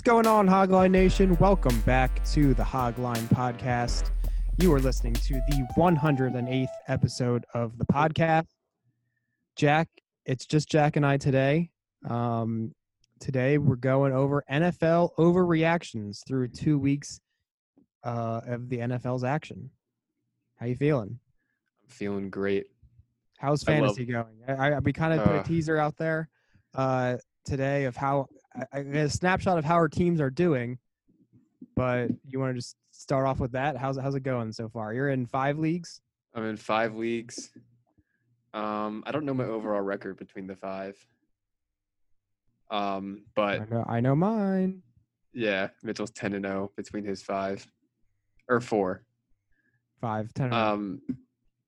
What's going on, Hogline Nation? Welcome back to the Hogline Podcast. You are listening to the 108th episode of the podcast. Jack, it's just Jack and I today. Um, today we're going over NFL overreactions through two weeks uh, of the NFL's action. How you feeling? I'm feeling great. How's I love- fantasy going? I, I we kind of put a Uh. teaser out there uh, today of how I, a snapshot of how our teams are doing. But you want to just start off with that? How's it, how's it going so far? You're in five leagues. I'm in five leagues. Um, I don't know my overall record between the five. Um, but I know I know mine. yeah, Mitchell's ten and zero between his five or four. Five, ten. Um,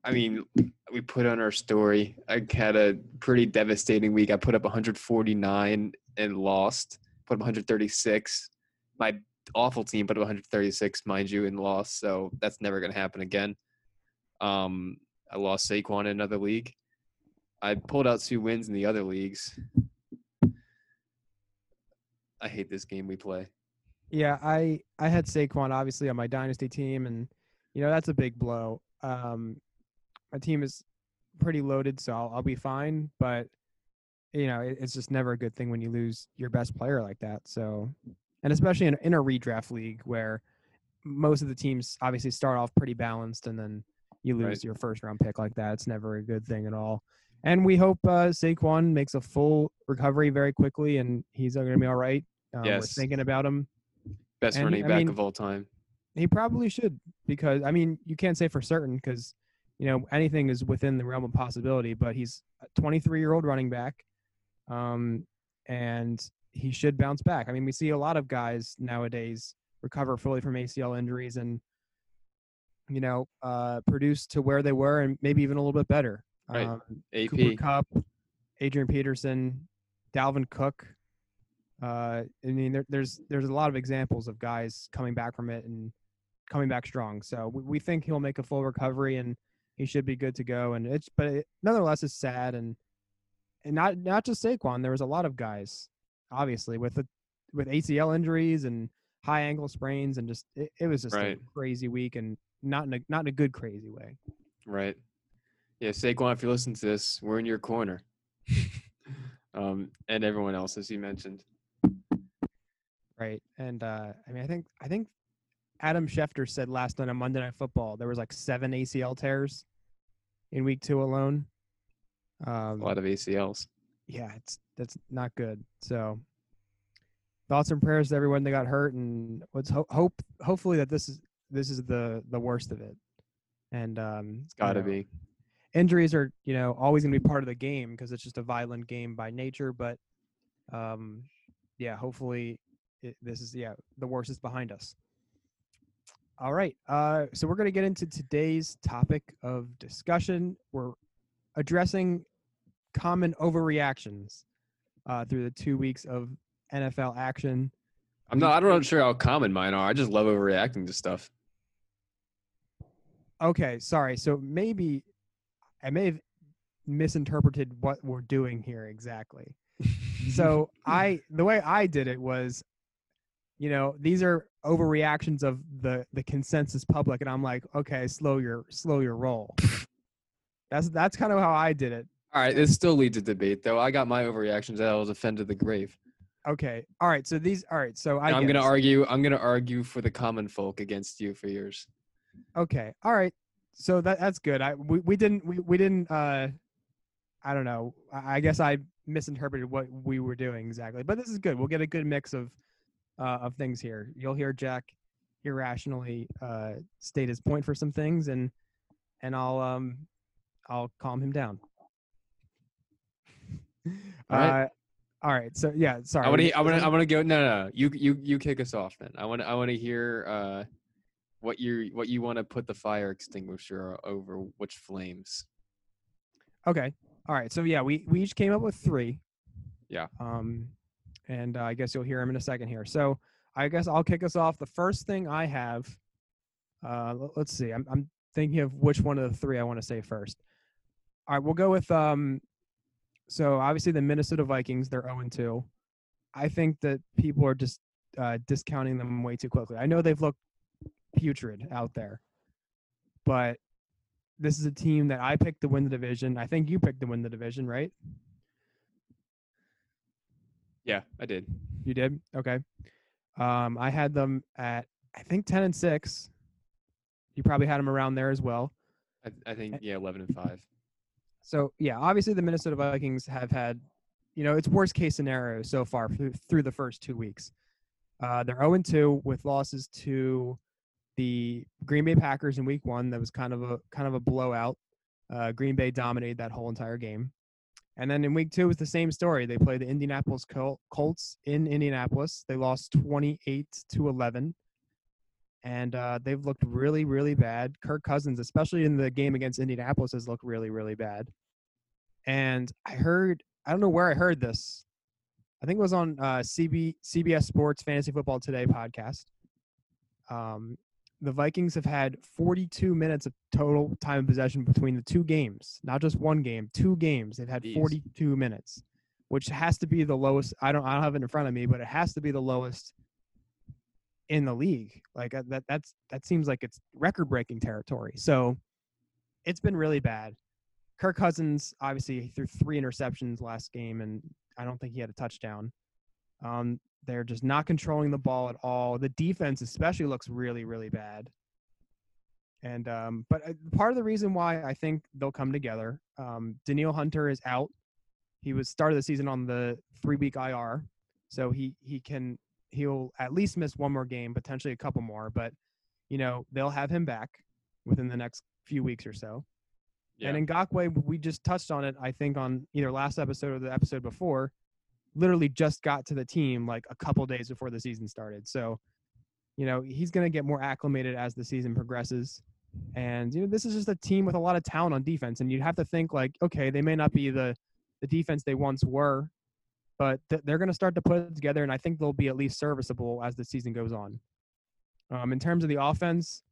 I mean, we put on our story. I had a pretty devastating week. I put up 149 and lost. Put up 136. My awful team put up 136, mind you, and lost. So that's never going to happen again. Um, I lost Saquon in another league. I pulled out two wins in the other leagues. I hate this game we play. Yeah, I I had Saquon obviously on my dynasty team, and you know that's a big blow. Um, my team is pretty loaded, so I'll, I'll be fine. But you know, it, it's just never a good thing when you lose your best player like that. So, and especially in, in a redraft league where most of the teams obviously start off pretty balanced, and then you lose Right. your first round pick like that. It's never a good thing at all. And we hope uh, Saquon makes a full recovery very quickly, and he's going to be all right. Uh, We're Yes. thinking about him Best And, running I back mean, of all time. he probably should because I mean you can't say for certain because you know anything is within the realm of possibility. But he's a 23 year old running back, um, and he should bounce back. I mean we see a lot of guys nowadays recover fully from ACL injuries and you know uh, produce to where they were and maybe even a little bit better. Right. Um, AP. Cooper Kupp, Adrian Peterson, Dalvin Cook. Uh, I mean, there, there's there's a lot of examples of guys coming back from it and coming back strong. So we, we think he'll make a full recovery and he should be good to go. And it's but it, nonetheless, it's sad and and not not just Saquon. There was a lot of guys, obviously, with the with ACL injuries and high ankle sprains and just it, it was just Right. a crazy week and not in a not in a good crazy way. Right. Yeah, Saquon, if you listen to this, we're in your corner. um, and everyone else, as you mentioned. Right. And uh, I mean, I think I think Adam Schefter said last night on Monday Night Football there was like seven ACL tears in week two alone. Um, A lot of ACLs. yeah, it's that's not good. So thoughts and prayers to everyone that got hurt, and let's ho- hope hopefully that this is this is the the worst of it. And um, It's got to you know, be. injuries are you know always going to be part of the game because it's just a violent game by nature but um yeah hopefully it, this is yeah the worst is behind us all right uh so we're going to get into today's topic of discussion we're addressing common overreactions uh through the two weeks of nfl action I'm not. I don't know sure how common mine are. I just love overreacting to stuff. Okay, sorry. So maybe I may have misinterpreted what we're doing here exactly. So I the way I did it was, you know, these are overreactions of the the consensus public, and I'm like, okay, slow your slow your roll. That's that's kind of how I did it. All right, this still leads to debate, though. I got my overreactions that I was offended to the grave. Okay, all right. So these, all right. So I I'm gonna argue. I'm gonna argue for the common folk against you for yours. Okay. All right. So that that's good. I we, we didn't we, we didn't uh I don't know. I, I guess I misinterpreted what we were doing exactly. But this is good. We'll get a good mix of uh of things here. You'll hear Jack irrationally uh state his point for some things and and I'll um I'll calm him down. All right. Uh, all right. So yeah, sorry. I want to. I want to. I want to go. No, no, no. You, you, you kick us off then. I want. to I want to hear uh, what you, what you want to put the fire extinguisher over which flames. Okay. All right. So yeah, we we each came up with three. Yeah. Um, and uh, I guess you'll hear him in a second here. So I guess I'll kick us off. The first thing I have, uh, let's see. I'm I'm thinking of which one of the three I want to say first. All right, we'll go with um. So obviously the Minnesota Vikings, they're 0 2. I think that people are just uh, discounting them way too quickly. I know they've looked putrid out there, but this is a team that I picked to win the division. I think you picked to win the division, right? Yeah, I did. You did? Okay. Um, I had them at I think ten and six. You probably had them around there as well. I, I think yeah, eleven and five. So yeah, obviously the Minnesota Vikings have had, you know, it's worst case scenario so far through, the first two weeks. Uh, they're 0 2 with losses to the Green Bay Packers in Week One. That was kind of a kind of a blowout. Uh, Green Bay dominated that whole entire game. And then in week two, it was the same story. They played the Indianapolis Col- Colts in Indianapolis. They lost 28 to 11. And uh, they've looked really, really bad. Kirk Cousins, especially in the game against Indianapolis, has looked really, really bad. And I heard, I don't know where I heard this. I think it was on uh, CB, CBS Sports Fantasy Football Today podcast. Um, the Vikings have had 42 minutes of total time of possession between the two games, not just one game, two games. They've had Jeez. 42 minutes, which has to be the lowest. I don't, I don't have it in front of me, but it has to be the lowest in the league. Like uh, that, that's that seems like it's record-breaking territory. So it's been really bad. Kirk Cousins obviously threw three interceptions last game, and I don't think he had a touchdown. Um, they're just not controlling the ball at all. The defense, especially, looks really, really bad. And um, but uh, part of the reason why I think they'll come together, um, Danielle Hunter is out. He was started the season on the three-week IR, so he he can he'll at least miss one more game, potentially a couple more. But you know they'll have him back within the next few weeks or so. Yeah. And Ngakoue, we just touched on it, I think, on either last episode or the episode before. Literally just got to the team like a couple days before the season started. So, you know, he's going to get more acclimated as the season progresses. And, you know, this is just a team with a lot of talent on defense. And you'd have to think, like, okay, they may not be the, the defense they once were, but th- they're going to start to put it together. And I think they'll be at least serviceable as the season goes on. Um, in terms of the offense,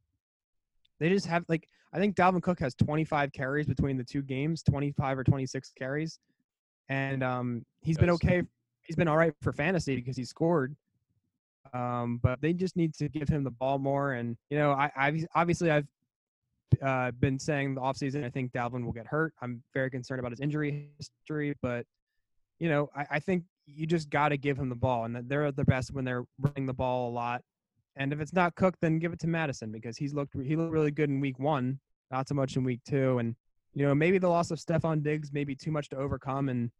they just have like I think Dalvin Cook has 25 carries between the two games, 25 or 26 carries, and um, he's been okay. He's been all right for fantasy because he scored. Um, but they just need to give him the ball more. And you know, I, I obviously I've uh, been saying the offseason I think Dalvin will get hurt. I'm very concerned about his injury history, but you know, I, I think you just got to give him the ball, and that they're the best when they're running the ball a lot. And if it's not Cook, then give it to Mattison because he's looked he looked really good in week one, not so much in week two. And you know maybe the loss of Stefon Diggs may be too much to overcome, and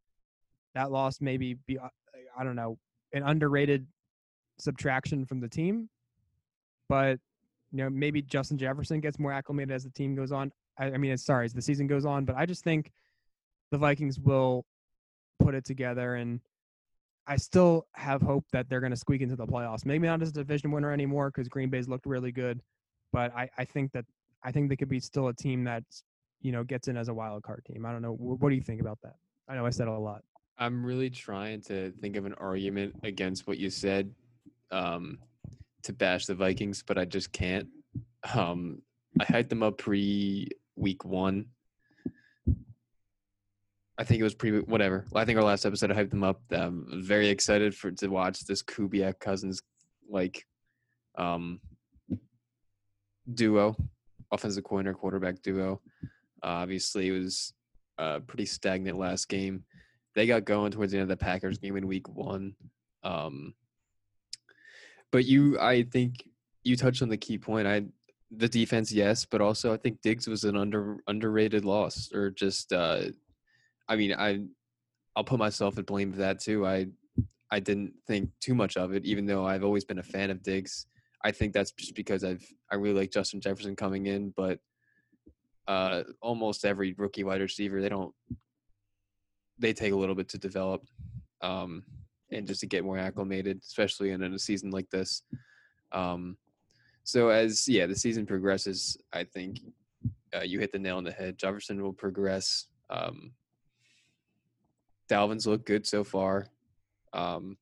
that loss maybe be uh, I don't know an underrated subtraction from the team. But you know maybe Justin Jefferson gets more acclimated as the team goes on. I, I mean, sorry as the season goes on, but I just think the Vikings will put it together and I still have hope that they're going to squeak into the playoffs. Maybe not as a division winner anymore because Green Bay's looked really good, but I, I think that I think they could be still a team that's you know gets in as a wild card team. I don't know. Wh- What do you think about that? I know I said a lot. I'm really trying to think of an argument against what you said um, to bash the Vikings, but I just can't. Um, I hyped them up pre week one. I think it was pre whatever. I think our last episode I hyped them up. Um, very excited for to watch this Kubiak Cousins like um, duo, offensive coordinator quarterback duo. Uh, obviously, it was uh, pretty stagnant last game they got going towards the end of the Packers game in week one. Um, but you, I think you touched on the key point. I the defense, yes, but also I think Diggs was an under underrated loss, or just. Uh, I mean, I I'll put myself at blame for that too. I I didn't think too much of it, even though I've always been a fan of Diggs. I think that's just because I've I really like Justin Jefferson coming in, but uh, almost every rookie wide receiver they don't they take a little bit to develop um, and just to get more acclimated, especially in, in a season like this. Um, so as yeah, the season progresses, I think uh, you hit the nail on the head. Jefferson will progress. Um, Dalvin's looked good so far. Um,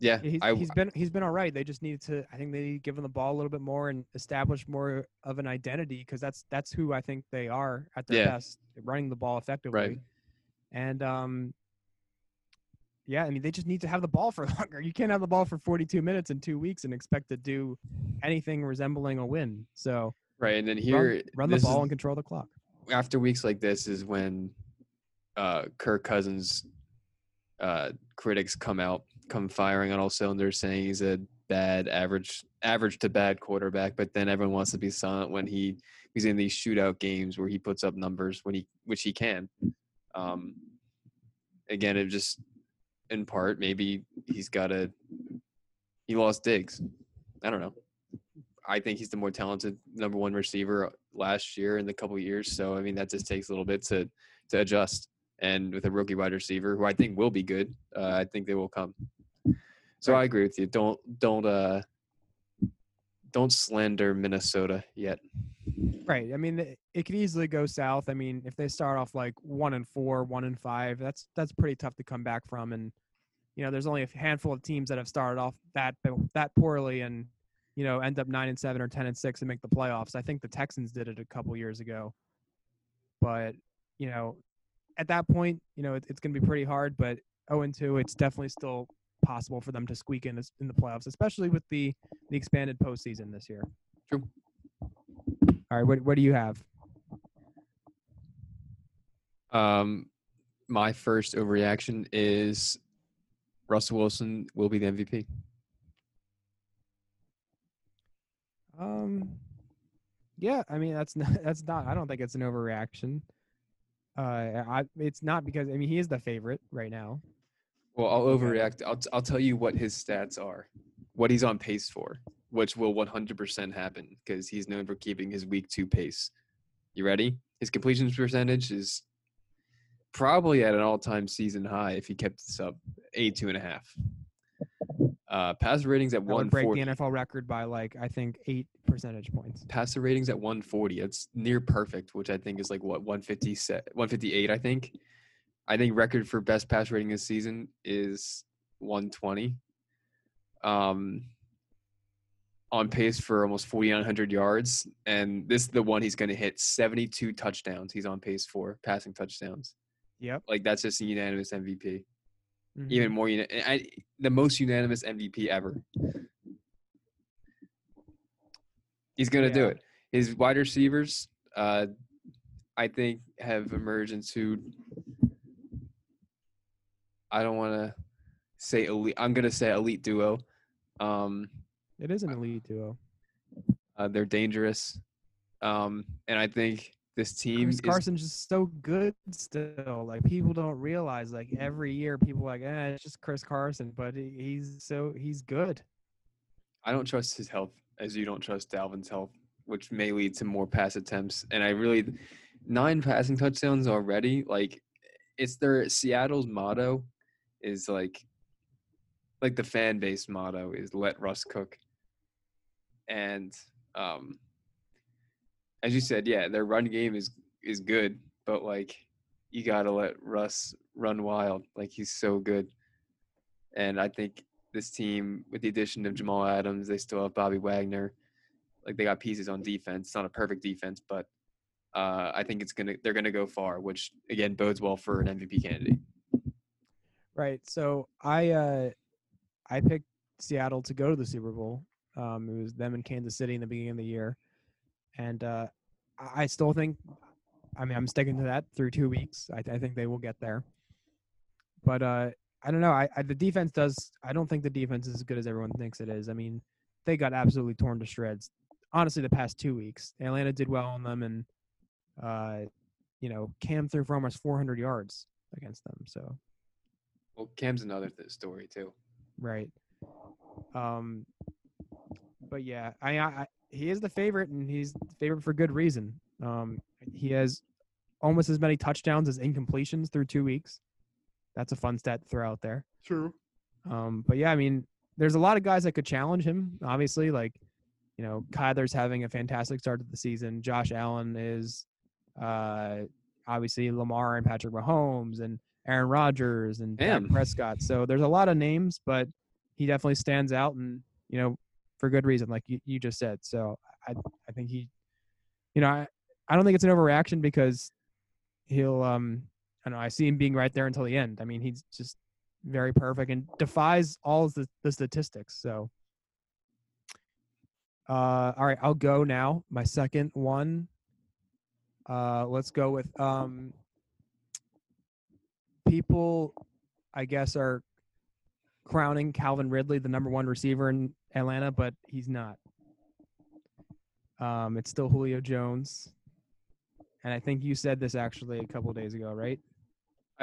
yeah, He's, I, he's been he's been all right. They just need to. I think they need to give him the ball a little bit more and establish more of an identity because that's that's who I think they are at their Yeah. best, running the ball effectively. Right. And um, yeah, I mean, they just need to have the ball for longer. You can't have the ball for 42 minutes in two weeks and expect to do anything resembling a win. So right, and then here run, run the ball is- and control the clock. after weeks like this is when uh, Kirk Cousins uh, critics come out, come firing on all cylinders, saying he's a bad average, average to bad quarterback. But then everyone wants to be silent when he he's in these shootout games where he puts up numbers when he which he can. Um, again, it just in part maybe he's got a he lost Diggs. I don't know. I think he's the more talented number one receiver last year in the couple years. So I mean that just takes a little bit to to adjust. And with a rookie wide receiver who I think will be good, uh, I think they will come. So Right. I agree with you. Don't don't uh don't slander Minnesota yet. Right. I mean, it, it could easily go south. I mean, if they start off like one and four, one and five, that's that's pretty tough to come back from. And you know, there's only a handful of teams that have started off that that poorly and you know end up nine and seven or ten and six and make the playoffs. I think the Texans did it a couple years ago, but you know, at that point, you know, it, it's going to be pretty hard. But zero and two, it's definitely still possible for them to squeak in in the playoffs, especially with the the expanded postseason this year. True. All right, what what do you have? Um, my first overreaction is Russell Wilson will be the MVP. Um, yeah, I mean that's not, that's not. I don't think it's an overreaction. Uh, I it's not because I mean he is the favorite right now. Well, I'll overreact. I'll t- I'll tell you what his stats are, what he's on pace for, which will 100% happen because he's known for keeping his week two pace. You ready? His completions percentage is probably at an all-time season high if he kept this up, a two and a half. Uh, passer ratings at would break the NFL record by like I think eight percentage points. Passer ratings at 140. It's near perfect, which I think is like what 150, 158. I think. I think record for best pass rating this season is 120. Um, on pace for almost 4,900 yards, and this is the one he's going to hit 72 touchdowns. He's on pace for passing touchdowns. Yep. Like that's just a unanimous MVP. Mhm. Even more, I, the most unanimous MVP ever. He's going to do it. His wide receivers, uh, I think, have emerged into. I don't want to say elite. I'm going to say elite duo. Um, it is an elite duo. uh, they're dangerous, um, and I think this team Chris is Carson's just so good still. Like people don't realize like every year people are like, eh, it's just Chris Carson, but he- he's so he's good. I don't trust his health as you don't trust Dalvin's health, which may lead to more pass attempts. And I really nine passing touchdowns already. Like it's their Seattle's motto is like like the fan base motto is let Russ cook. And um as you said, yeah, their run game is is good, but like you gotta let Russ run wild. Like he's so good. And I think this team, with the addition of Jamal Adams, they still have Bobby Wagner. Like they got pieces on defense. It's not a perfect defense, but uh, I think it's gonna they're gonna go far, which again bodes well for an MVP candidate. Right. So I uh I picked Seattle to go to the Super Bowl. Um it was them in Kansas City in the beginning of the year. And uh I still think I mean I'm sticking to that through two weeks. I, I think they will get there. But uh I don't know. I, I the defense does I don't think the defense is as good as everyone thinks it is. I mean, they got absolutely torn to shreds. Honestly, the past two weeks. Atlanta did well on them and uh you know, Cam threw for almost 400 yards against them. So Well, Cam's another th- story too. Right. Um, but yeah, I, I I- he is the favorite, and he's the favorite for good reason. Um, he has almost as many touchdowns as incompletions through two weeks. That's a fun stat to throw out there. True. Um, but yeah, I mean, there's a lot of guys that could challenge him. Obviously, like you know, Kyler's having a fantastic start to the season. Josh Allen is, uh, obviously Lamar and Patrick Mahomes and Aaron Rodgers and Dak Prescott. So there's a lot of names, but he definitely stands out, and you know, for good reason, like you, you just said. So I I think he, you know, I I don't think it's an overreaction because he'll um I know I see him being right there until the end. I mean, he's just very perfect and defies all the, the statistics. So, uh, all right, I'll go now. My second one. Uh, let's go with um, people. I guess are crowning Calvin Ridley the number one receiver in Atlanta, but he's not. Um, it's still Julio Jones, and I think you said this actually a couple days ago, right?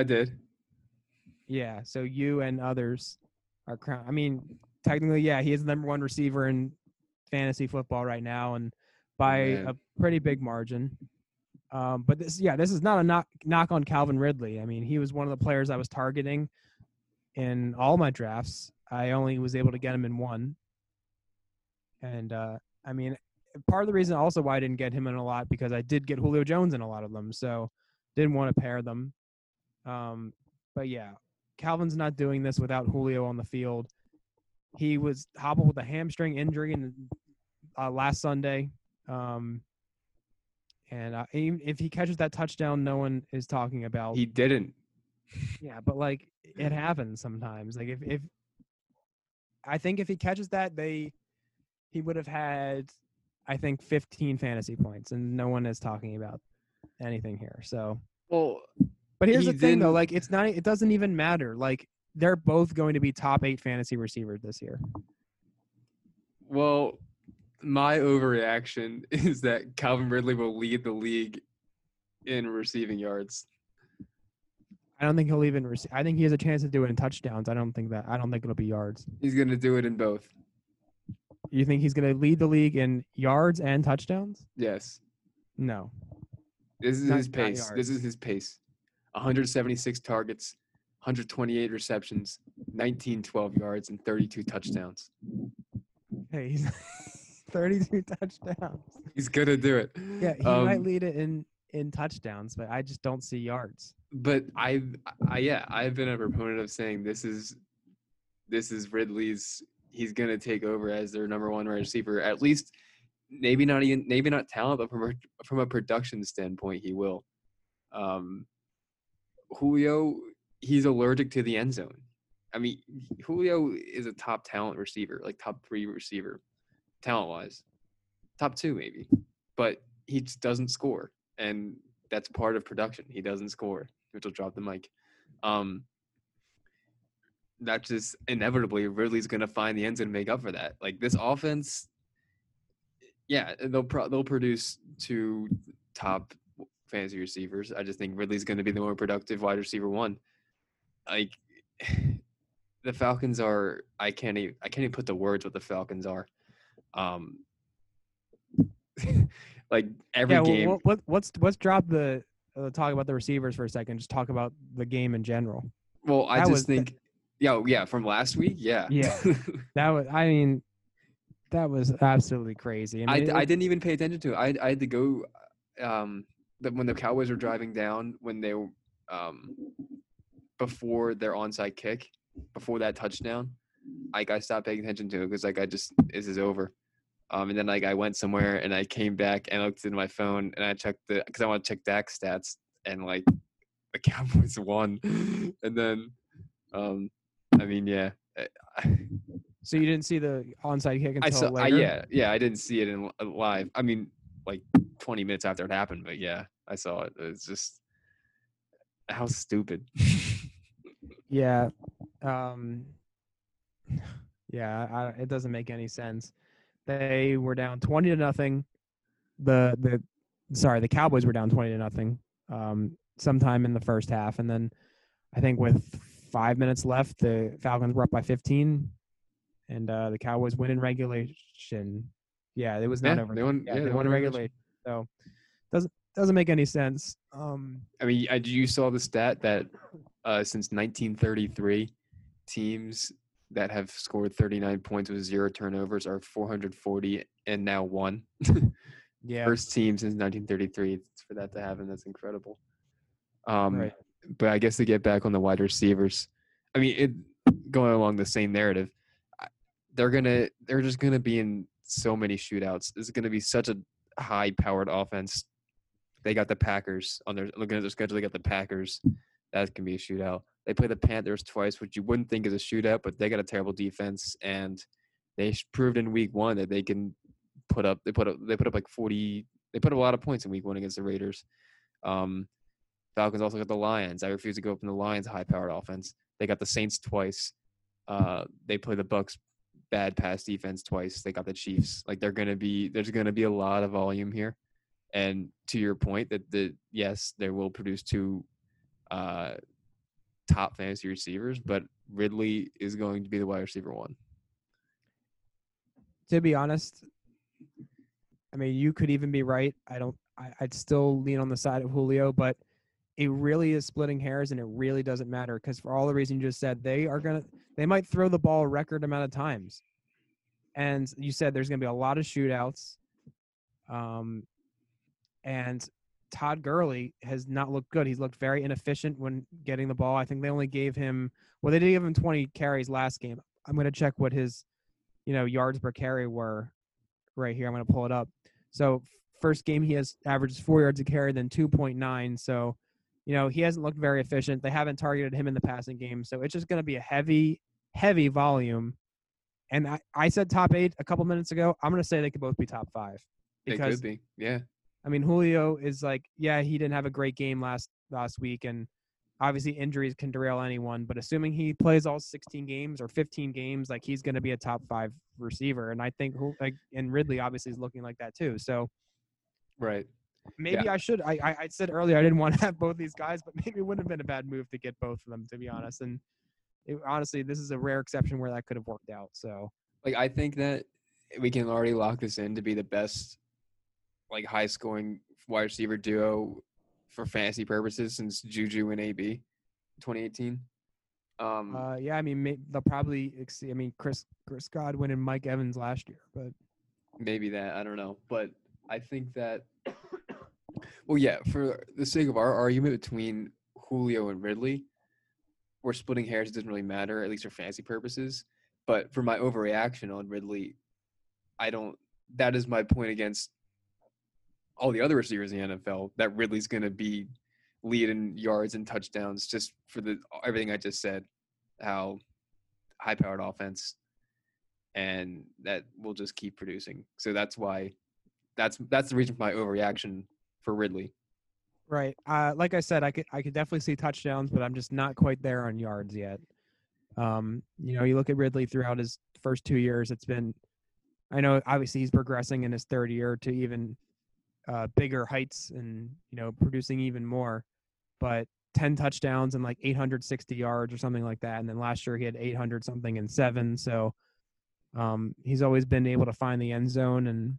I did. Yeah. So you and others are crown. I mean, technically, yeah, he is the number one receiver in fantasy football right now, and by Man. a pretty big margin. Um, but this, yeah, this is not a knock knock on Calvin Ridley. I mean, he was one of the players I was targeting in all my drafts. I only was able to get him in one, and uh, I mean, part of the reason also why I didn't get him in a lot because I did get Julio Jones in a lot of them, so didn't want to pair them. Um, but yeah, Calvin's not doing this without Julio on the field. He was hobbled with a hamstring injury in uh, last Sunday. Um, and uh, even if he catches that touchdown, no one is talking about. He didn't. yeah, but like it happens sometimes. Like if if I think if he catches that, they he would have had I think 15 fantasy points, and no one is talking about anything here. So Well, but here's He the thing, though. Like, it's not. It doesn't even matter. Like, they're both going to be top eight fantasy receivers this year. well, my overreaction is that Calvin Ridley will lead the league in receiving yards. I don't think he'll even. Rec- I think he has a chance to do it in touchdowns. I don't think that. I don't think it'll be yards. He's going to do it in both. You think he's going to lead the league in yards and touchdowns? Yes. No. This is Not- his pace. This is his pace. 176 targets, 128 receptions, 19 12 yards, and 32 touchdowns. Hey, he's 32 touchdowns. He's going to do it. Yeah, he might Um, lead it in in touchdowns, but I just don't see yards. but I, I yeah, I've been a proponent of saying this is this is Ridley's. He's gonna take over as their number one receiver. At least, maybe not even maybe not talent, but from a, from a production standpoint, he will. Um, Julio, he's allergic to the end zone. I mean, Julio is a top talent receiver, like top three receiver, talent wise, top two maybe, but he just doesn't score, and that's part of production. He doesn't score, which will drop the mic. Um, that's just inevitably Ridley's going to find the end zone to make up for that. Like this offense, yeah, they'll pro- they'll produce two top fantasy receivers. I just think Ridley's going to be the more productive wide receiver one. Like the Falcons are, I can't even I can't even put the words what the Falcons are. Um, like every yeah. game. what, what what's let's drop the uh, talk about the receivers for a second. Just talk about the game in general. Well, I That just was the- think, yeah, yeah, from last week, yeah, Yeah. That was. I mean, that was absolutely crazy. I, mean, I it- didn't even pay attention to it. I I had to go, um, the, when the Cowboys were driving down when they were, um, before their onside kick, before that touchdown, like I stopped paying attention to it because like I just this is over. Um, and then like I went somewhere and I came back and I looked in my phone and I checked the because I want to check Dak's stats and like the Cowboys won, and then, um, I mean yeah. So you didn't see the onside kick until I saw, I, later. yeah, yeah. I didn't see it in live. I mean, like 20 minutes after it happened, but yeah, I saw it. It's just how stupid. Yeah. Um Yeah, I, it doesn't make any sense. They were down 20 to nothing. The the sorry, the Cowboys were down 20 to nothing um sometime in the first half and then I think with 5 minutes left the Falcons were up by 15 and uh the Cowboys win in regulation. Yeah, it was not Yeah, over. they won- Yeah, yeah, they they won won regulation. So doesn't doesn't make any sense. Um I mean, I, you saw the stat that uh, since 1933, teams that have scored 39 points with zero turnovers are 440 and now one. yeah. First team since 1933 for that to happen. That's incredible. Um, Right. but I guess to get back on the wide receivers, I mean, it going along the same narrative, they're gonna they're just gonna be in so many shootouts. It's gonna be such a high powered offense. They got the Packers on their looking at their schedule. They got the Packers. That can be a shootout. They play the Panthers twice, which you wouldn't think is a shootout, but they got a terrible defense, and they proved in Week One that they can put up. They put up. They put up like forty. They put a lot of points in Week One against the Raiders. Um, Falcons also got the Lions. I refuse to go up in the Lions' high-powered offense. They got the Saints twice. Uh, they play the Bucs bad pass defense twice. They got the Chiefs. Like they're gonna be. There's gonna be a lot of volume here. And to your point, that the yes, they will produce two uh, top fantasy receivers, but Ridley is going to be the wide receiver one. To be honest, I mean, you could even be right. I don't. I'd still lean on the side of Julio, but it really is splitting hairs, and it really doesn't matter because for all the reasons you just said, they are gonna. They might throw the ball record amount of times, and you said there's gonna be a lot of shootouts. Um, and Todd Gurley has not looked good. He's looked very inefficient when getting the ball. I think they only gave him well, they did give him 20 carries last game. I'm going to check what his, you know, yards per carry were right here. I'm going to pull it up. So first game he has averages four yards a carry, then 2.9. So, you know, he hasn't looked very efficient. They haven't targeted him in the passing game. So it's just going to be a heavy, heavy volume. And I, I said top eight a couple minutes ago. I'm going to say they could both be top five. They could be, yeah. I mean, Julio is like, yeah, he didn't have a great game last last week, and obviously injuries can derail anyone. But assuming he plays all 16 games or 15 games, like he's going to be a top five receiver, and I think like and Ridley obviously is looking like that too. So Right. Maybe I should. I, I I said earlier I didn't want to have both these guys, but maybe it wouldn't have been a bad move to get both of them, to be honest. And it, honestly, this is a rare exception where that could have worked out. So Like I think that we can already lock this in to be the best, like high scoring wide receiver duo for fantasy purposes since Juju and AB, 2018. Um, uh, yeah, I mean may, they'll probably exceed. I mean Chris Chris Godwin and Mike Evans last year, but maybe that I don't know, but I think that. Well, yeah, for the sake of our argument between Julio and Ridley, we're splitting hairs. It doesn't really matter, at least for fantasy purposes. But for my overreaction on Ridley, I don't. That is my point against all the other receivers in the NFL. That Ridley's going to be leading yards and touchdowns just for the everything I just said. How high-powered offense, and that will just keep producing. So that's why. That's that's the reason for my overreaction for Ridley. Right. Uh, like I said, I could I could definitely see touchdowns, but I'm just not quite there on yards yet. Um, you know, you look at Ridley throughout his first two years, it's been I know obviously he's progressing in his third year to even uh, bigger heights and you know producing even more. But 10 touchdowns and like 860 yards or something like that, and then last year he had 800 something and seven. So um, he's always been able to find the end zone, and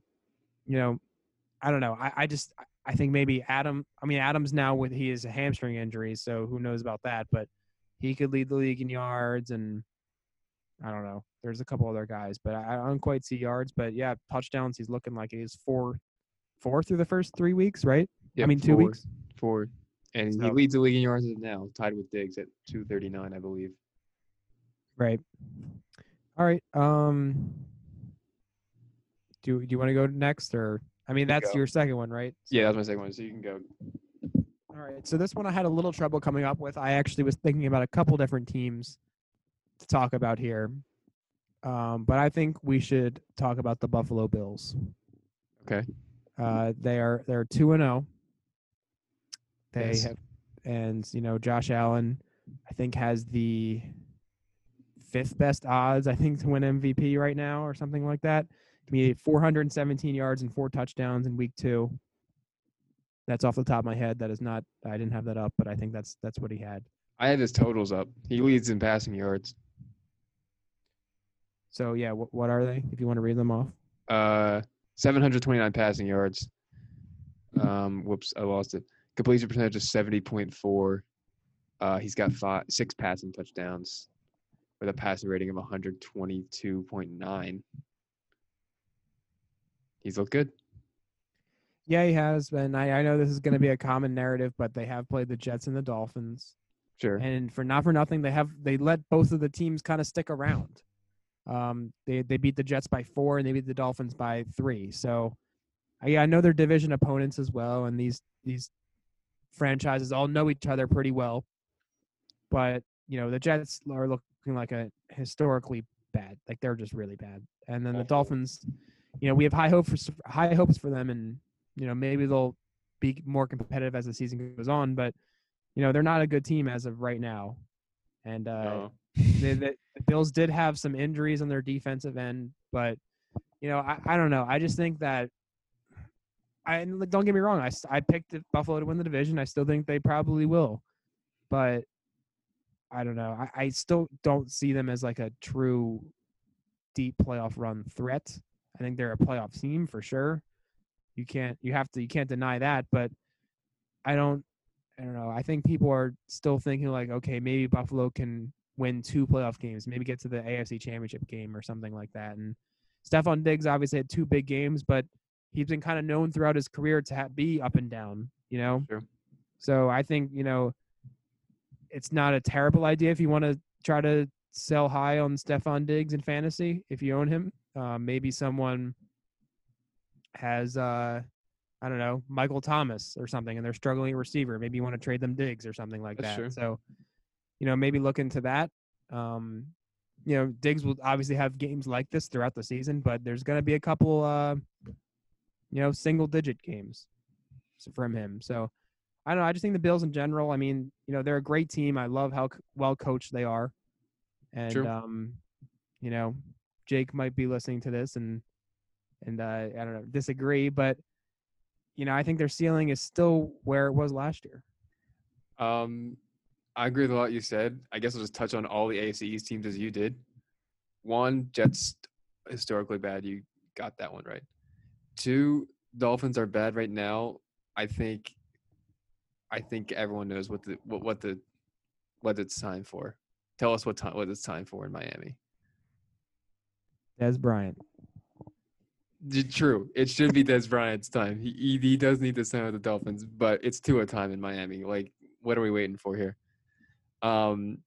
you know, I don't know. I, I just I think maybe Adam. I mean, Adams now with he is a hamstring injury, so who knows about that? But he could lead the league in yards, and I don't know. There's a couple other guys, but I, I don't quite see yards. But yeah, touchdowns. He's looking like he's four, four through the first three weeks, right? I mean, two four, weeks. Four, and he leads the league in yards now, tied with Diggs at 239, I believe. Right. All right. Um. Do do you want to go next, or I mean, that's go. your second one, right? Yeah, that's my second one. So you can go. All right. So this one I had a little trouble coming up with. I actually was thinking about a couple different teams to talk about here. Um, but I think we should talk about the Buffalo Bills. Okay. Uh, they are they're two and zero. They Yes. have, and you know Josh Allen, I think has the fifth best odds I think to win MVP right now or something like that. He had 417 yards and four touchdowns in week two. That's off the top of my head. That is not. I didn't have that up, but I think that's that's what he had. I have his totals up. He leads in passing yards. So yeah, what what are they? If you want to read them off. Uh, 729 passing yards. Um, whoops, I lost it. Completion percentage is 70.4. Uh, he's got five, six passing touchdowns with a passing rating of 122.9. He's looked good. Yeah, he has been. I, I know this is going to be a common narrative, but they have played the Jets and the Dolphins, Sure. and for not for nothing, they have they let both of the teams kind of stick around. Um, they they beat the Jets by four, and they beat the Dolphins by three. So, I, yeah, I know they're division opponents as well, and these these franchises all know each other pretty well. But you know the Jets are looking like a historically bad, like they're just really bad. And then the. Dolphins, you know, we have high hopes for high hopes for them, and you know maybe they'll be more competitive as the season goes on. But you know they're not a good team as of right now. And uh, No. the, the, the Bills did have some injuries on their defensive end, but you know, I, I don't know. I just think that I and, don't get me wrong. I I picked Buffalo to win the division. I still think they probably will, but I don't know. I, I still don't see them as like a true deep playoff run threat. I think they're a playoff team for sure. You can't you have to you can't deny that, but I don't I don't know. I think people are still thinking like, okay, maybe Buffalo can win two playoff games, maybe get to the AFC Championship game or something like that. And Stefon Diggs obviously had two big games, but he's been kind of known throughout his career to ha- be up and down, you know. Sure. So I think you know, it's not a terrible idea if you want to try to sell high on Stefon Diggs in fantasy if you own him. Uh, maybe someone has uh I don't know, Michael Thomas or something, and they're struggling at receiver. Maybe you want to trade them Diggs or something like That's that. true. So, you know, maybe look into that. Um, you know, Diggs will obviously have games like this throughout the season, but there's going to be a couple, uh, you know, single digit games from him. So, I don't know. I just think the Bills in general. I mean, you know, they're a great team. I love how well coached they are, and True. um, you know, Jake might be listening to this and and uh, I don't know disagree, but you know, I think their ceiling is still where it was last year. Um, I agree with a lot you said. I guess I'll just touch on all the AFC East teams as you did. One, Jets historically bad. You got that one right. Two, Dolphins are bad right now. I think, I think everyone knows what the what what the what it's time for. Tell us what time what it's time for in Miami. Dez Bryant. True, it should be Dez Bryant's time. He, he does need to sign with the Dolphins, but it's Tua time in Miami. Like, what are we waiting for here? Um,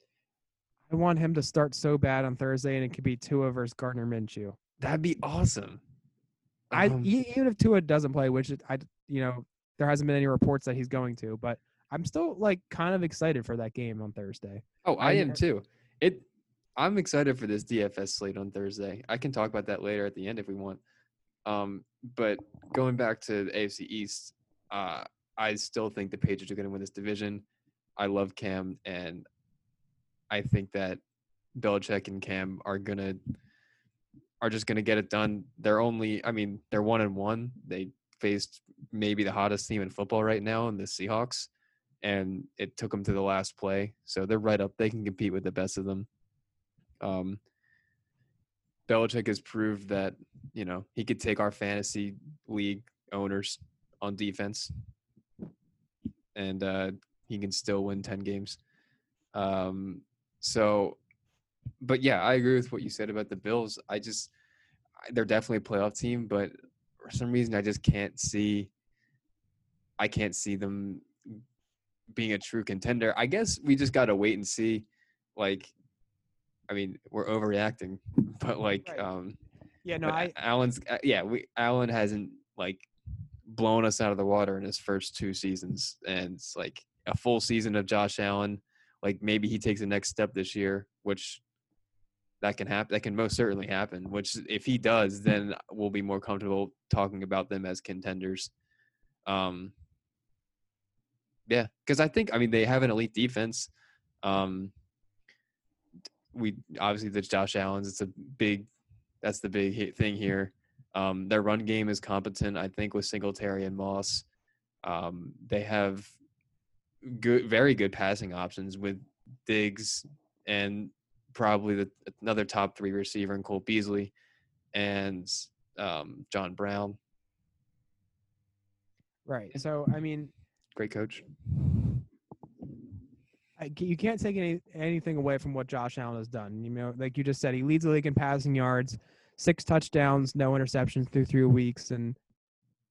I want him to start so bad on Thursday, and it could be Tua versus Gardner Minshew. That'd be awesome. I Um, even if Tua doesn't play, which I you know there hasn't been any reports that he's going to, but I'm still like kind of excited for that game on Thursday. oh, I I- am too. It. I'm excited for this DFS slate on Thursday. I can talk about that later at the end if we want. Um, but going back to the AFC East, uh, I still think the Patriots are going to win this division. I love Cam, and I think that Belichick and Cam are gonna are just gonna get it done. They're only, I mean, they're one and one. They faced maybe the hottest team in football right now in the Seahawks, and it took them to the last play. So they're right up. They can compete with the best of them. Um, Belichick has proved that you know he could take our fantasy league owners on defense, and uh, he can still win ten games. Um, so, but yeah, I agree with what you said about the Bills. I just they're definitely a playoff team, but for some reason I just can't see. I can't see them being a true contender. I guess we just got to wait and see. Like, I mean, we're overreacting, but like, Right. um, Yeah, no, I Allen's uh, yeah, we Allen hasn't like blown us out of the water in his first two seasons, and it's like a full season of Josh Allen. Like maybe he takes the next step this year, which that can happen. That can most certainly happen. Which if he does, then we'll be more comfortable talking about them as contenders. Um, yeah, because I think I mean they have an elite defense. Um, we obviously the Josh Allen's. It's a big that's the big thing here. Um, their run game is competent, I think, with Singletary and Moss. Um, they have good, very good passing options with Diggs and probably the, another top three receiver in Cole Beasley and um, John Brown. right. So I mean, Great coach. I, you can't take any anything away from what Josh Allen has done. You know, like you just said, he leads the league in passing yards, six touchdowns, no interceptions through three weeks, and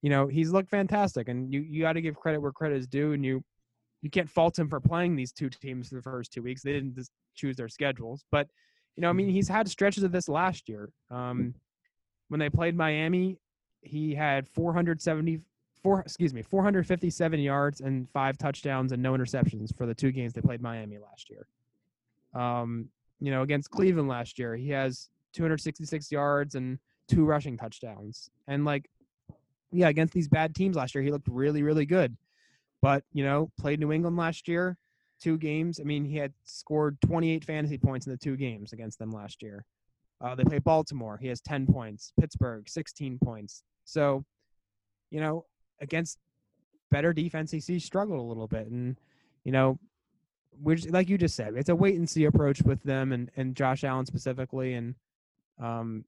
you know he's looked fantastic. And you you got to give credit where credit is due, and you you can't fault him for playing these two teams for the first two weeks. They didn't just choose their schedules, but you know, I mean, he's had stretches of this last year. Um, when they played Miami, he had 470 four excuse me 457 yards and five touchdowns and no interceptions for the two games they played Miami last year. Um, you know, against Cleveland last year, he has 266 yards and two rushing touchdowns. And like, yeah, against these bad teams last year, he looked really, really good. But you know, played New England last year, two games. I mean, he had scored 28 fantasy points in the two games against them last year. Uh, they play Baltimore. He has 10 points. Pittsburgh, 16 points. So, you know, against better defense, he struggled a little bit. And, you know, we're just, like you just said, it's a wait and see approach with them and, and Josh Allen specifically. And, um,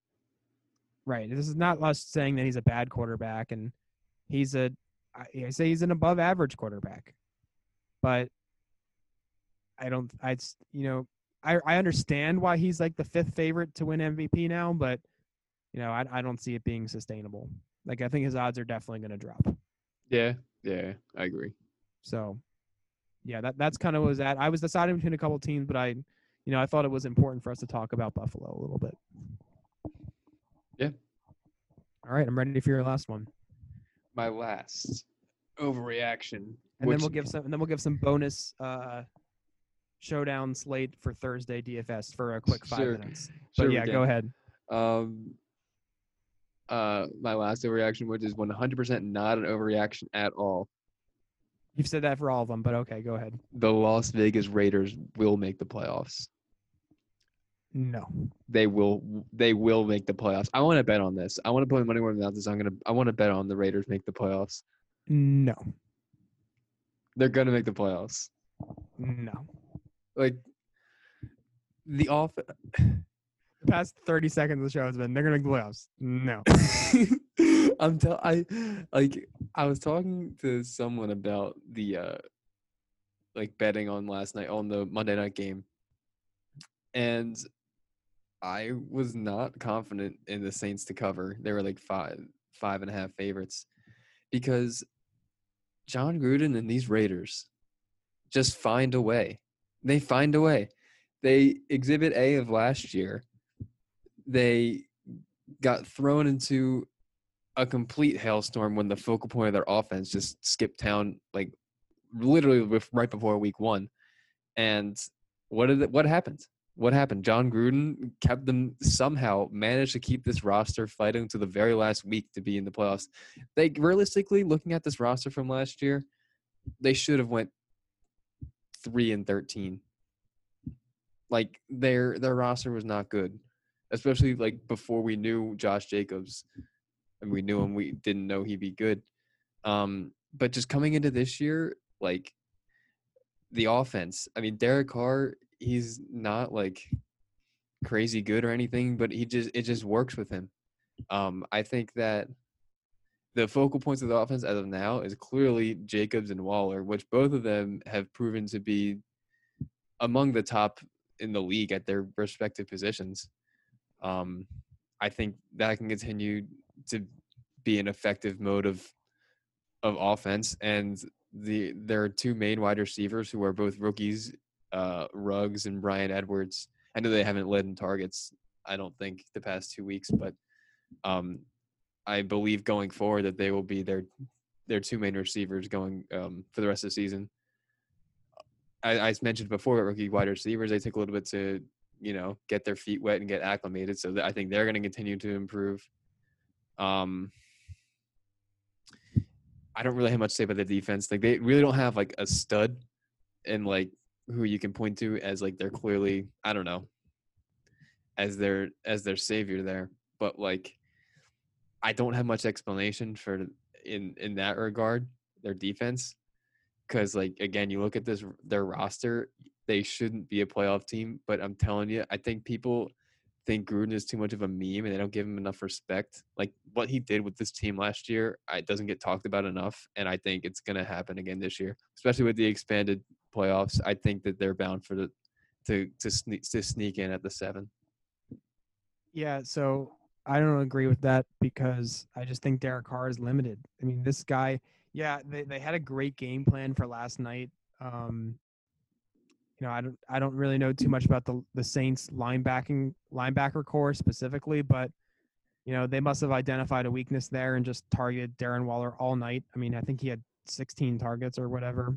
right. This is not us saying that he's a bad quarterback and he's a, I say he's an above average quarterback, but I don't, I, you know, I, I understand why he's like the fifth favorite to win MVP now, but you know, I, I don't see it being sustainable. Like I think his odds are definitely going to drop. Yeah, yeah, I agree. So, yeah, that that's kind of was that. I was deciding between a couple teams, but I, you know, I thought it was important for us to talk about Buffalo a little bit. Yeah. All right, I'm ready for your last one. My last overreaction. And which, then we'll give some. And then we'll give some bonus uh, showdown slate for Thursday DFS for a quick five sure. minutes. But sure yeah, go ahead. Um, uh, my last overreaction, which is 100% not an overreaction at all. You've said that for all of them, but okay, go ahead. The Las Vegas Raiders will make the playoffs. No. They will they will make the playoffs. I want to bet on this. I want to put money where my mouth is. I'm gonna I want to bet on the Raiders make the playoffs. No. They're gonna make the playoffs. No. Like the off past 30 seconds of the show has been they're gonna playoffs. No. I'm tell I like I was talking to someone about the uh like betting on last night on the Monday night game. And I was not confident in the Saints to cover. They were like five five and a half favorites. Because Jon Gruden and these Raiders just find a way. They find a way. They exhibit A of last year they got thrown into a complete hailstorm when the focal point of their offense just skipped town like literally with, right before week one. And what did it, what happened? What happened? Jon Gruden kept them somehow managed to keep this roster fighting to the very last week to be in the playoffs. They realistically looking at this roster from last year, they should have went three and thirteen. Like their their roster was not good especially like before we knew Josh Jacobs and we knew him, we didn't know he'd be good. Um, but just coming into this year, like the offense, I mean, Derek Carr, he's not like crazy good or anything, but he just it just works with him. Um, I think that the focal points of the offense as of now is clearly Jacobs and Waller, which both of them have proven to be among the top in the league at their respective positions. Um, I think that can continue to be an effective mode of of offense. And the there are two main wide receivers who are both rookies, uh, Ruggs and Bryan Edwards. I know they haven't led in targets. I don't think the past two weeks, but um, I believe going forward that they will be their their two main receivers going um, for the rest of the season. I, I mentioned before, rookie wide receivers they take a little bit to you know get their feet wet and get acclimated. So I think they're going to continue to improve. Um, I don't really have much to say about the defense. Like they really don't have like a stud and like who you can point to as like they're clearly I don't know as their as their savior there. But like I don't have much explanation for in in that regard their defense because like again you look at this their roster they shouldn't be a playoff team. But I'm telling you, I think people think Gruden is too much of a meme and they don't give him enough respect. Like what he did with this team last year, it doesn't get talked about enough. And I think it's going to happen again this year, especially with the expanded playoffs. I think that they're bound for the to to sneak to sneak in at the seven. Yeah, so I don't agree with that because I just think Derek Carr is limited. I mean, this guy, yeah, they, they had a great game plan for last night. Um, you know, I don't I don't really know too much about the the Saints linebacking linebacker corps specifically, but you know, they must have identified a weakness there and just targeted Darren Waller all night. I mean, I think he had 16 targets or whatever.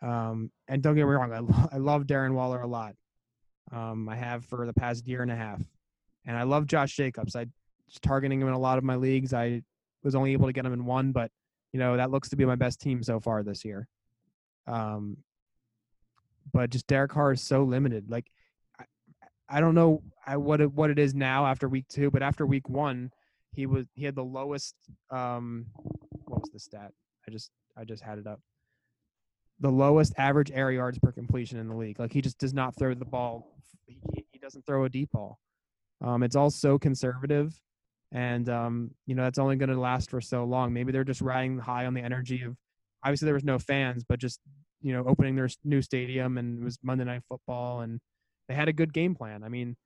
Um, and don't get me wrong, I, lo- I love Darren Waller a lot, Um, I have for the past year and a half, and I love Josh Jacobs. I was targeting him in a lot of my leagues. I was only able to get him in one, but you know that looks to be my best team so far this year. Um, but just Derek Carr is so limited. Like, I, I don't know I, what it, what it is now after week two, but after week one, he was he had the lowest. Um, what was the stat? I just I just had it up. The lowest average air yards per completion in the league. Like he just does not throw the ball. He, he doesn't throw a deep ball. Um, it's all so conservative, and um, you know that's only going to last for so long. Maybe they're just riding high on the energy of. Obviously, there was no fans, but just you know opening their new stadium and it was Monday Night Football, and they had a good game plan. I mean,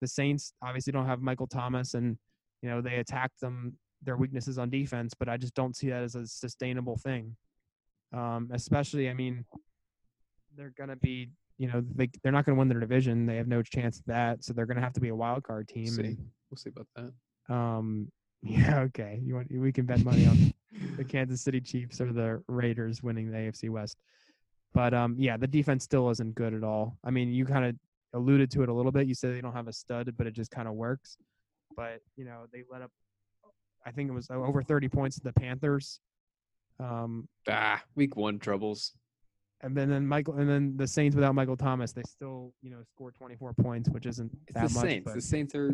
the Saints obviously don't have Michael Thomas, and you know they attacked them their weaknesses on defense, but I just don't see that as a sustainable thing. Um, especially, I mean, they're gonna be, you know, they they're not gonna win their division. They have no chance of that, so they're gonna have to be a wild card team. We'll see. and, We'll see about that. um, yeah, okay. You want we can bet money on the Kansas City Chiefs or the Raiders winning the AFC West. But um, yeah, the defense still isn't good at all. I mean, you kind of alluded to it a little bit. You said they don't have a stud, but it just kind of works. But you know, they let up. I think it was over 30 points to the Panthers. Um, Ah, week one troubles. and then, then Michael, and then the Saints without Michael Thomas, they still you know scored 24 points, which isn't It's that the much. Saints. but The Saints are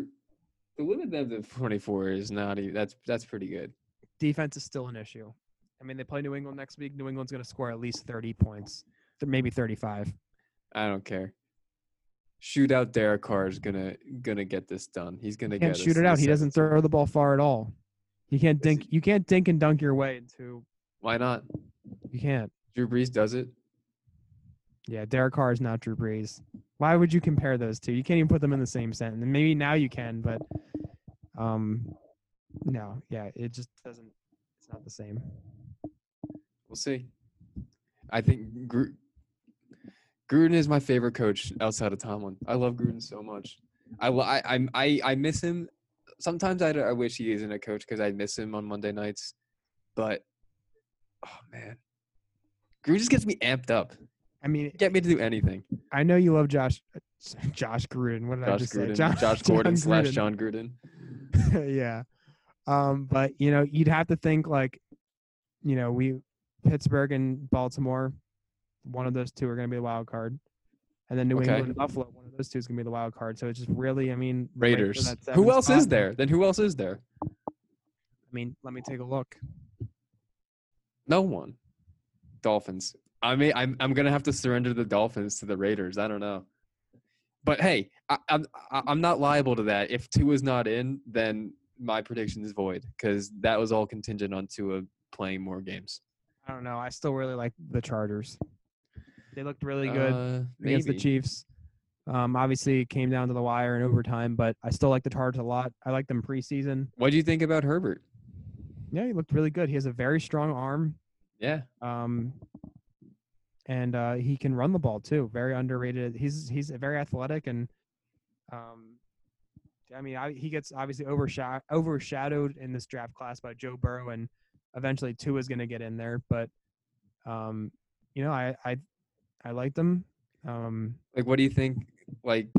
the limit them to 24 is not even that's that's pretty good. defense is still an issue. I mean, they play New England next week. New England's going to score at least 30 points, maybe 35. I don't care. Shootout Derek Carr is gonna gonna get this done. He's gonna can't shoot it out. He doesn't throw the ball far at all. You can't dink. You can't dink and dunk your way into. Why not? You can't. Drew Brees does it. Yeah, Derek Carr is not Drew Brees. Why would you compare those two? You can't even put them in the same sentence. And maybe now you can, but um, no, yeah, it just doesn't. It's not the same. We'll see. I think Gru- Gruden is my favorite coach outside of Tomlin. I love Gruden so much. I I I'm- I I miss him. Sometimes I, I wish he isn't a coach because I miss him on Monday nights. But oh man, Gruden just gets me amped up. I mean, Get me to do anything. I know you love Josh. Josh Gruden. What did I just Gruden, say? John- Josh Gordon John slash Jon Gruden. yeah. Um, but you know, you'd have to think like, you know, we Pittsburgh and Baltimore, one of those two are going to be the wild card, and then New Okay. England and Buffalo, one of those two is going to be the wild card. So it's just really, I mean, Raiders. Who else spot. is there? Then who else is there? I mean, let me take a look. No one. Dolphins. I mean, I'm I'm gonna have to surrender the Dolphins to the Raiders. I don't know. But hey, I, I'm I'm not liable to that. If Tua is not in, then my prediction is void because that was all contingent on Tua playing more games. I don't know. I still really like the Chargers. They looked really good Uh, against the maybe. Chiefs. Um, obviously, it came down to the wire in overtime, but I still like the Chargers a lot. I like them preseason. What do you think about Herbert? Yeah, he looked really good. He has a very strong arm. Yeah, Um, and uh, he can run the ball too. Very underrated. He's he's very athletic and, um, I mean, I, he gets obviously overshadowed overshadowed in this draft class by Joe Burrow, and eventually Tua is going to get in there. But, um, you know, I I I like them. Um, like what do you think? Like,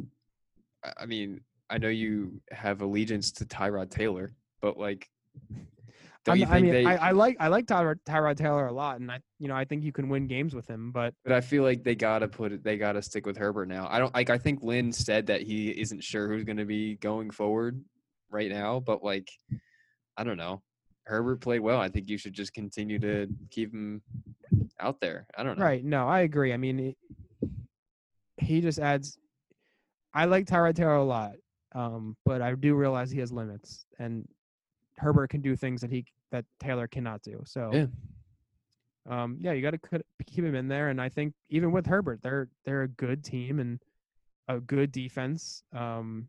I- mean, I know you have allegiance to Tyrod Taylor, but like, don't I'm- I mean, they? I, I like I like Tyrod, Tyrod Taylor a lot, and I you know I think you can win games with him. But But I feel like they gotta put it. They gotta stick with Herbert now. I don't like. I think Lynn said that he isn't sure who's going to be going forward right now. But like, I don't know. Herbert played well. I think you should just continue to keep him out there. I don't know. Right. No, I agree. I mean, it, he just adds. I like Tyrod Taylor a lot, um, but I do realize he has limits, and Herbert can do things that he that Taylor cannot do. So, Yeah. um, yeah, you got to keep him in there, and I think even with Herbert, they're they're a good team and a good defense. Um,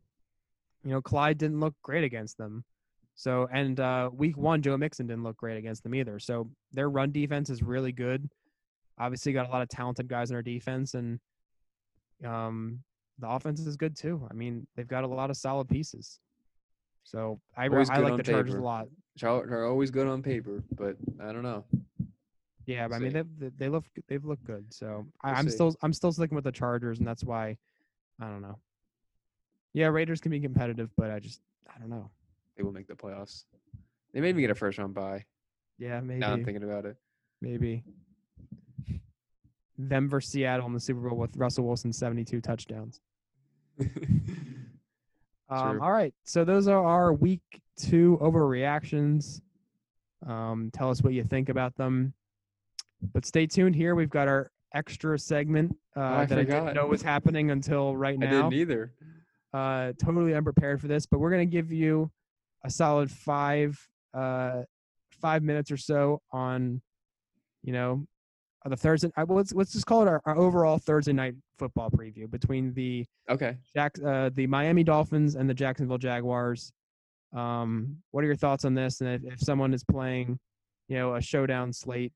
you know, Clyde didn't look great against them. So, and uh, week one, Joe Mixon didn't look great against them either. So their run defense is really good. Obviously, got a lot of talented guys in our defense, and um, the offense is good too. I mean, they've got a lot of solid pieces. So I, I like the Chargers a lot. They're always good on paper, but I don't know. Yeah, but I mean they they- they look they've looked good. So I, We'll see. still I'm still sticking with the Chargers, and that's why I don't know. Yeah, Raiders can be competitive, but I just I don't know. They will make the playoffs. They may even get a first round bye. Yeah, maybe. Now I'm thinking about it. maybe. Them versus Seattle in the Super Bowl with Russell Wilson 72 touchdowns. Um, all right. So those are our week two overreactions. Um, tell us what you think about them. But stay tuned here. We've got our extra segment uh, Oh, I that I didn't forgot. know was happening until right now. I didn't either. uh, totally unprepared for this, but we're going to give you a solid five uh, five minutes or so on, you know, uh, the Thursday. Uh, let's let's just call it our, our overall Thursday night football preview between the Okay. Jack, uh, the Miami Dolphins and the Jacksonville Jaguars. Um, what are your thoughts on this? And if, if someone is playing, you know, a showdown slate,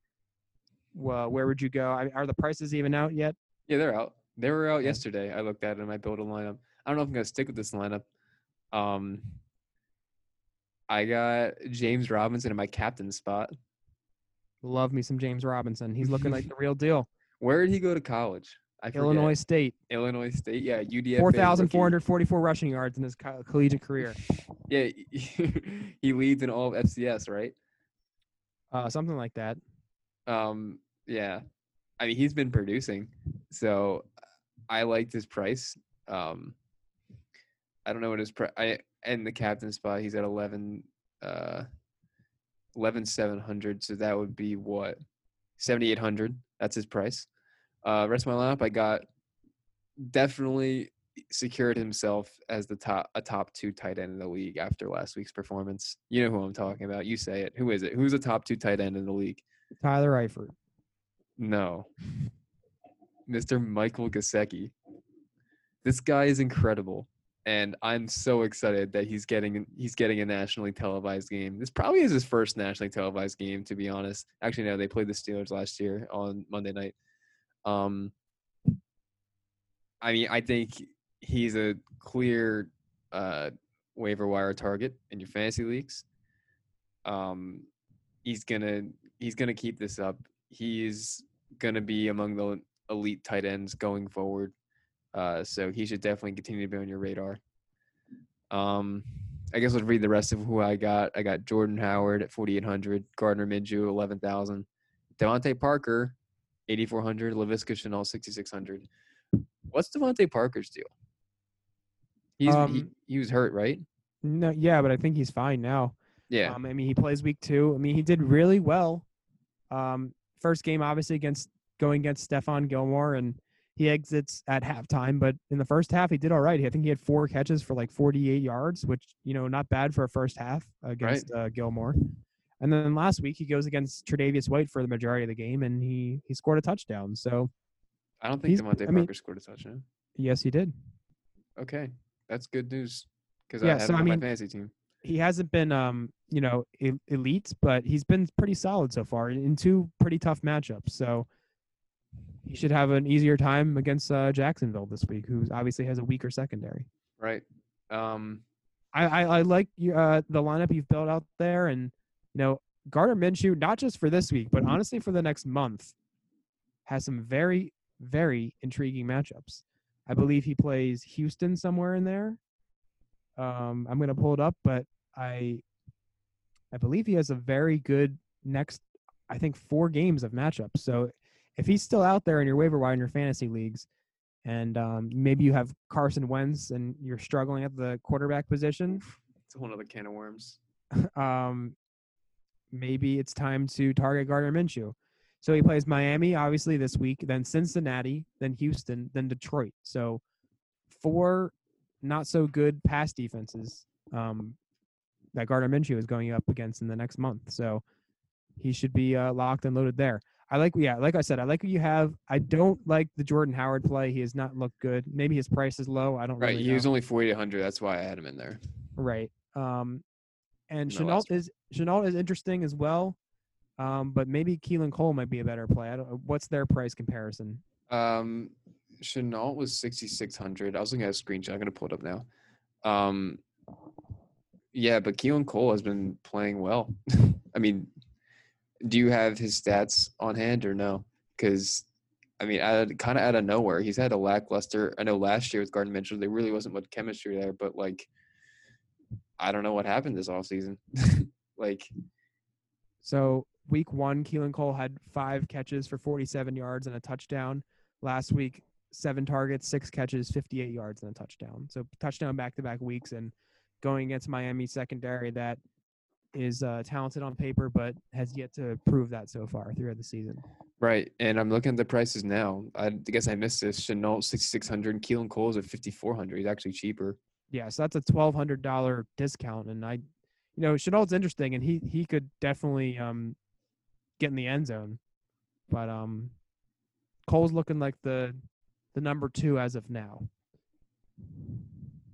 well, where would you go? I, are the prices even out yet? Yeah, they're out. They were out yesterday. I looked at it and I built a lineup. I don't know if I'm gonna stick with this lineup. Um, I got James Robinson in my captain spot. Love me some James Robinson. He's looking like the real deal. Where did he go to college? I forget. Illinois State, Illinois State. Yeah, UDFA. four thousand four hundred forty-four rushing yards in his co- collegiate career. Yeah, he leads in all of FCS, right? Uh, something like that. Um, yeah. I mean, he's been producing, so I liked his price. Um, I don't know what his price. I and the captain spot, he's at eleven, uh, eleven seven hundred. So that would be what seventy eight hundred. That's his price. Uh, rest of my lineup, I got definitely secured himself as the top a top two tight end in the league after last week's performance. You know who I'm talking about. You say it. Who is it? Who's the top two tight end in the league? Tyler Eifert. No. Mr. Michael Gesicki. This guy is incredible. And I'm so excited that he's getting he's getting a nationally televised game. This probably is his first nationally televised game, to be honest. Actually, no, they played the Steelers last year on Monday night. Um I mean, I think he's a clear uh waiver wire target in your fantasy leagues. Um he's gonna he's gonna keep this up. He's gonna be among the elite tight ends going forward. Uh, so he should definitely continue to be on your radar. Um, I guess let's read the rest of who I got. I got Jordan Howard at 4,800, Gardner Minshew 11,000, DeVante Parker 8,400, Laviska Shenault 6,600. What's DeVante Parker's deal? He's he, Um, he was hurt, right? No, yeah, but I think he's fine now. Yeah, Um, I mean, he plays week two. I mean, he did really well. Um, first game, obviously, against going against Stephon Gilmore, and he exits at halftime. But in the first half, he did all right. I think he had four catches for like 48 yards, which you know, not bad for a first half against uh, Gilmore. And then last week, he goes against Tre'Davious White for the majority of the game, and he he scored a touchdown. So I don't think DeVante I mean- Parker scored a touchdown. yes, he did. Okay, that's good news because Yeah, I have so him I mean- my fantasy team. he hasn't been um you know elite but he's been pretty solid so far in two pretty tough matchups so he should have an easier time against uh, jacksonville this week who obviously has a weaker secondary Right. Um, i i, I like uh, the lineup you've built out there and you know gardner minshew not just for this week but honestly for the next month has some very very intriguing matchups i believe he plays houston somewhere in there um, I'm gonna pull it up, but I I believe he has a very good next I think four games of matchups. So if he's still out there in your waiver wire in your fantasy leagues, and um, maybe you have Carson Wentz and you're struggling at the quarterback position, it's a whole other can of worms. um, maybe it's time to target Gardner Minshew. So he plays Miami, obviously, this week, then Cincinnati, then Houston, then Detroit. So four not so good pass defenses um, that Gardner Minshew is going up against in the next month. So he should be uh, locked and loaded there. I like, yeah, like I said, I like what you have. I don't like the Jordan Howard play. He has not looked good. Maybe his price is low. I don't Right. really He know. was only 4,800. That's why I had him in there. Right. Um, and Shenault is Shenault is interesting as well. Um, but maybe Keelan Cole might be a better play. I don't. What's their price comparison? Um, Shenault was 6,600. I was looking at a screenshot. I'm going to pull it up now. Um, yeah, but Keelan Cole has been playing well. I mean, do you have his stats on hand or no? Because I mean, kind of out of nowhere. He's had a lackluster. I know last year with Gardner Minshew, there really wasn't much chemistry there, but like, I don't know what happened this offseason. like, so week one, Keelan Cole had five catches for 47 yards and a touchdown. Last week, seven targets, six catches, 58 yards, and a touchdown. So touchdown back to back weeks and going against Miami secondary that is uh, talented on paper, but has yet to prove that so far throughout the season. Right, and I'm looking at the prices now. I guess I missed this. Shenault 6,600, Keelan Cole's at 5,400. He's actually cheaper. Yeah, so that's a twelve hundred dollar discount, and I, you know, Shenault's interesting, and he he could definitely um get in the end zone, but um, Cole's looking like the the number two as of now.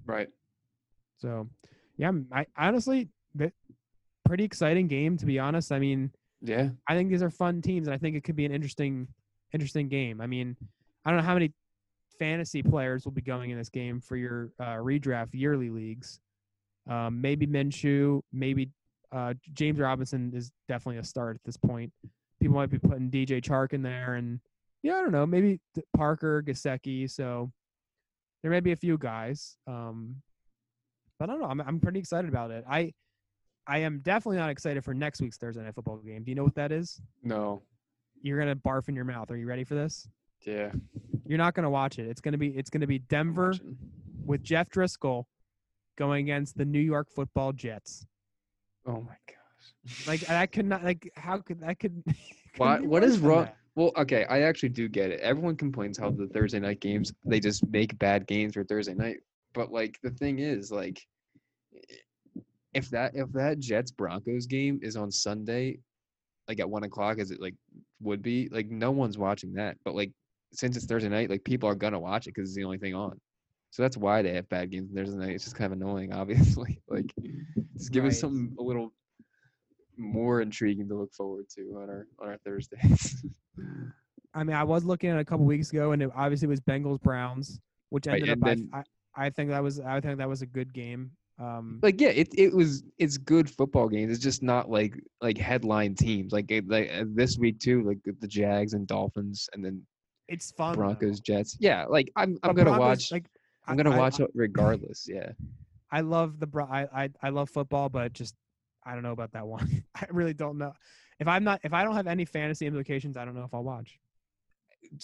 Right. So, yeah, I honestly, pretty exciting game to be honest. I mean, yeah, I think these are fun teams, and I think it could be an interesting, interesting game. I mean, I don't know how many fantasy players will be going in this game for your uh, redraft yearly leagues. Um, maybe Minshew, maybe uh, James Robinson is definitely a start at this point. People might be putting DJ Chark in there, and yeah, I don't know, maybe Parker, Gesicki. So there may be a few guys. Um, but I don't know. I'm I'm pretty excited about it. I I am definitely not excited for next week's Thursday night football game. Do you know what that is? No. You're gonna barf in your mouth. Are you ready for this? Yeah. You're not gonna watch it. It's gonna be it's gonna be Denver with Jeff Driskel going against the New York Football Jets. Oh my gosh. Like I could not like how could I could. What what is wrong? That? Well, okay, I actually do get it. Everyone complains how the Thursday night games they just make bad games for Thursday night. But like the thing is, like if that if that Jets Broncos game is on Sunday, like at one o'clock, as it like would be, like no one's watching that. But like since it's Thursday night, like people are gonna watch it because it's the only thing on. So that's why they have bad games Thursday night. It's just kind of annoying, obviously. like just give right. us something a little more intriguing to look forward to on our on our Thursdays. I mean, I was looking at a couple weeks ago, and it obviously it was Bengals Browns, which ended right, up. Then, I, I think that was I think that was a good game. Um, like yeah, it it was it's good football games. It's just not like like headline teams like like uh, this week too, like the Jags and Dolphins, and then it's fun. Broncos though. Jets. Yeah, like I'm I'm but gonna Broncos, watch. Like I'm gonna I, watch I, it regardless. Yeah. I love the I, I I love football, but just I don't know about that one. I really don't know. If I'm not if I don't have any fantasy implications, I don't know if I'll watch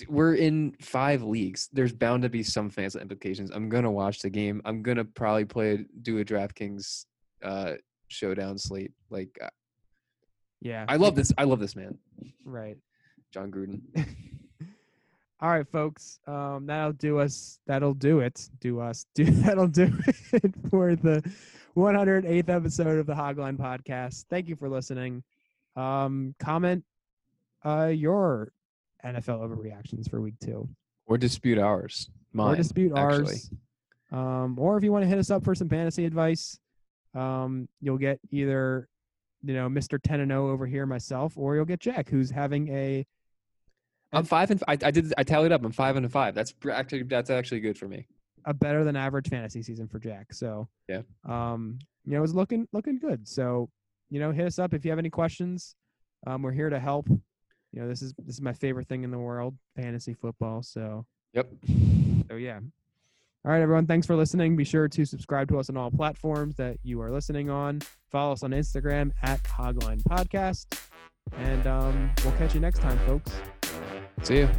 we're in five leagues. There's bound to be some fantasy implications. I'm gonna watch the game. I'm gonna probably play do a DraftKings uh, showdown slate. Like, uh, yeah, I love this. I love this man. Right, Jon Gruden. All right, folks. Um, that'll do us. That'll do it. Do us. Do that'll do it for the 108th episode of the Hogline Podcast. Thank you for listening. Um, comment uh, your NFL overreactions for week two. Or dispute ours. Mine, or dispute actually. ours. Um, or if you want to hit us up for some fantasy advice, um, you'll get either, you know, Mr. 10 and 0 over here, myself, or you'll get Jack, who's having a. I'm five and I, I did I tallied up. I'm five and a five. That's actually that's actually good for me. A better than average fantasy season for Jack. So yeah, um, you know, it's looking looking good. So you know, hit us up if you have any questions. Um, we're here to help you know, this is this is my favorite thing in the world, fantasy football. So yep. So yeah. All right, everyone. Thanks for listening. Be sure to subscribe to us on all platforms that you are listening on. Follow us on Instagram at Hogline Podcast. And um, we'll catch you next time, folks. See you.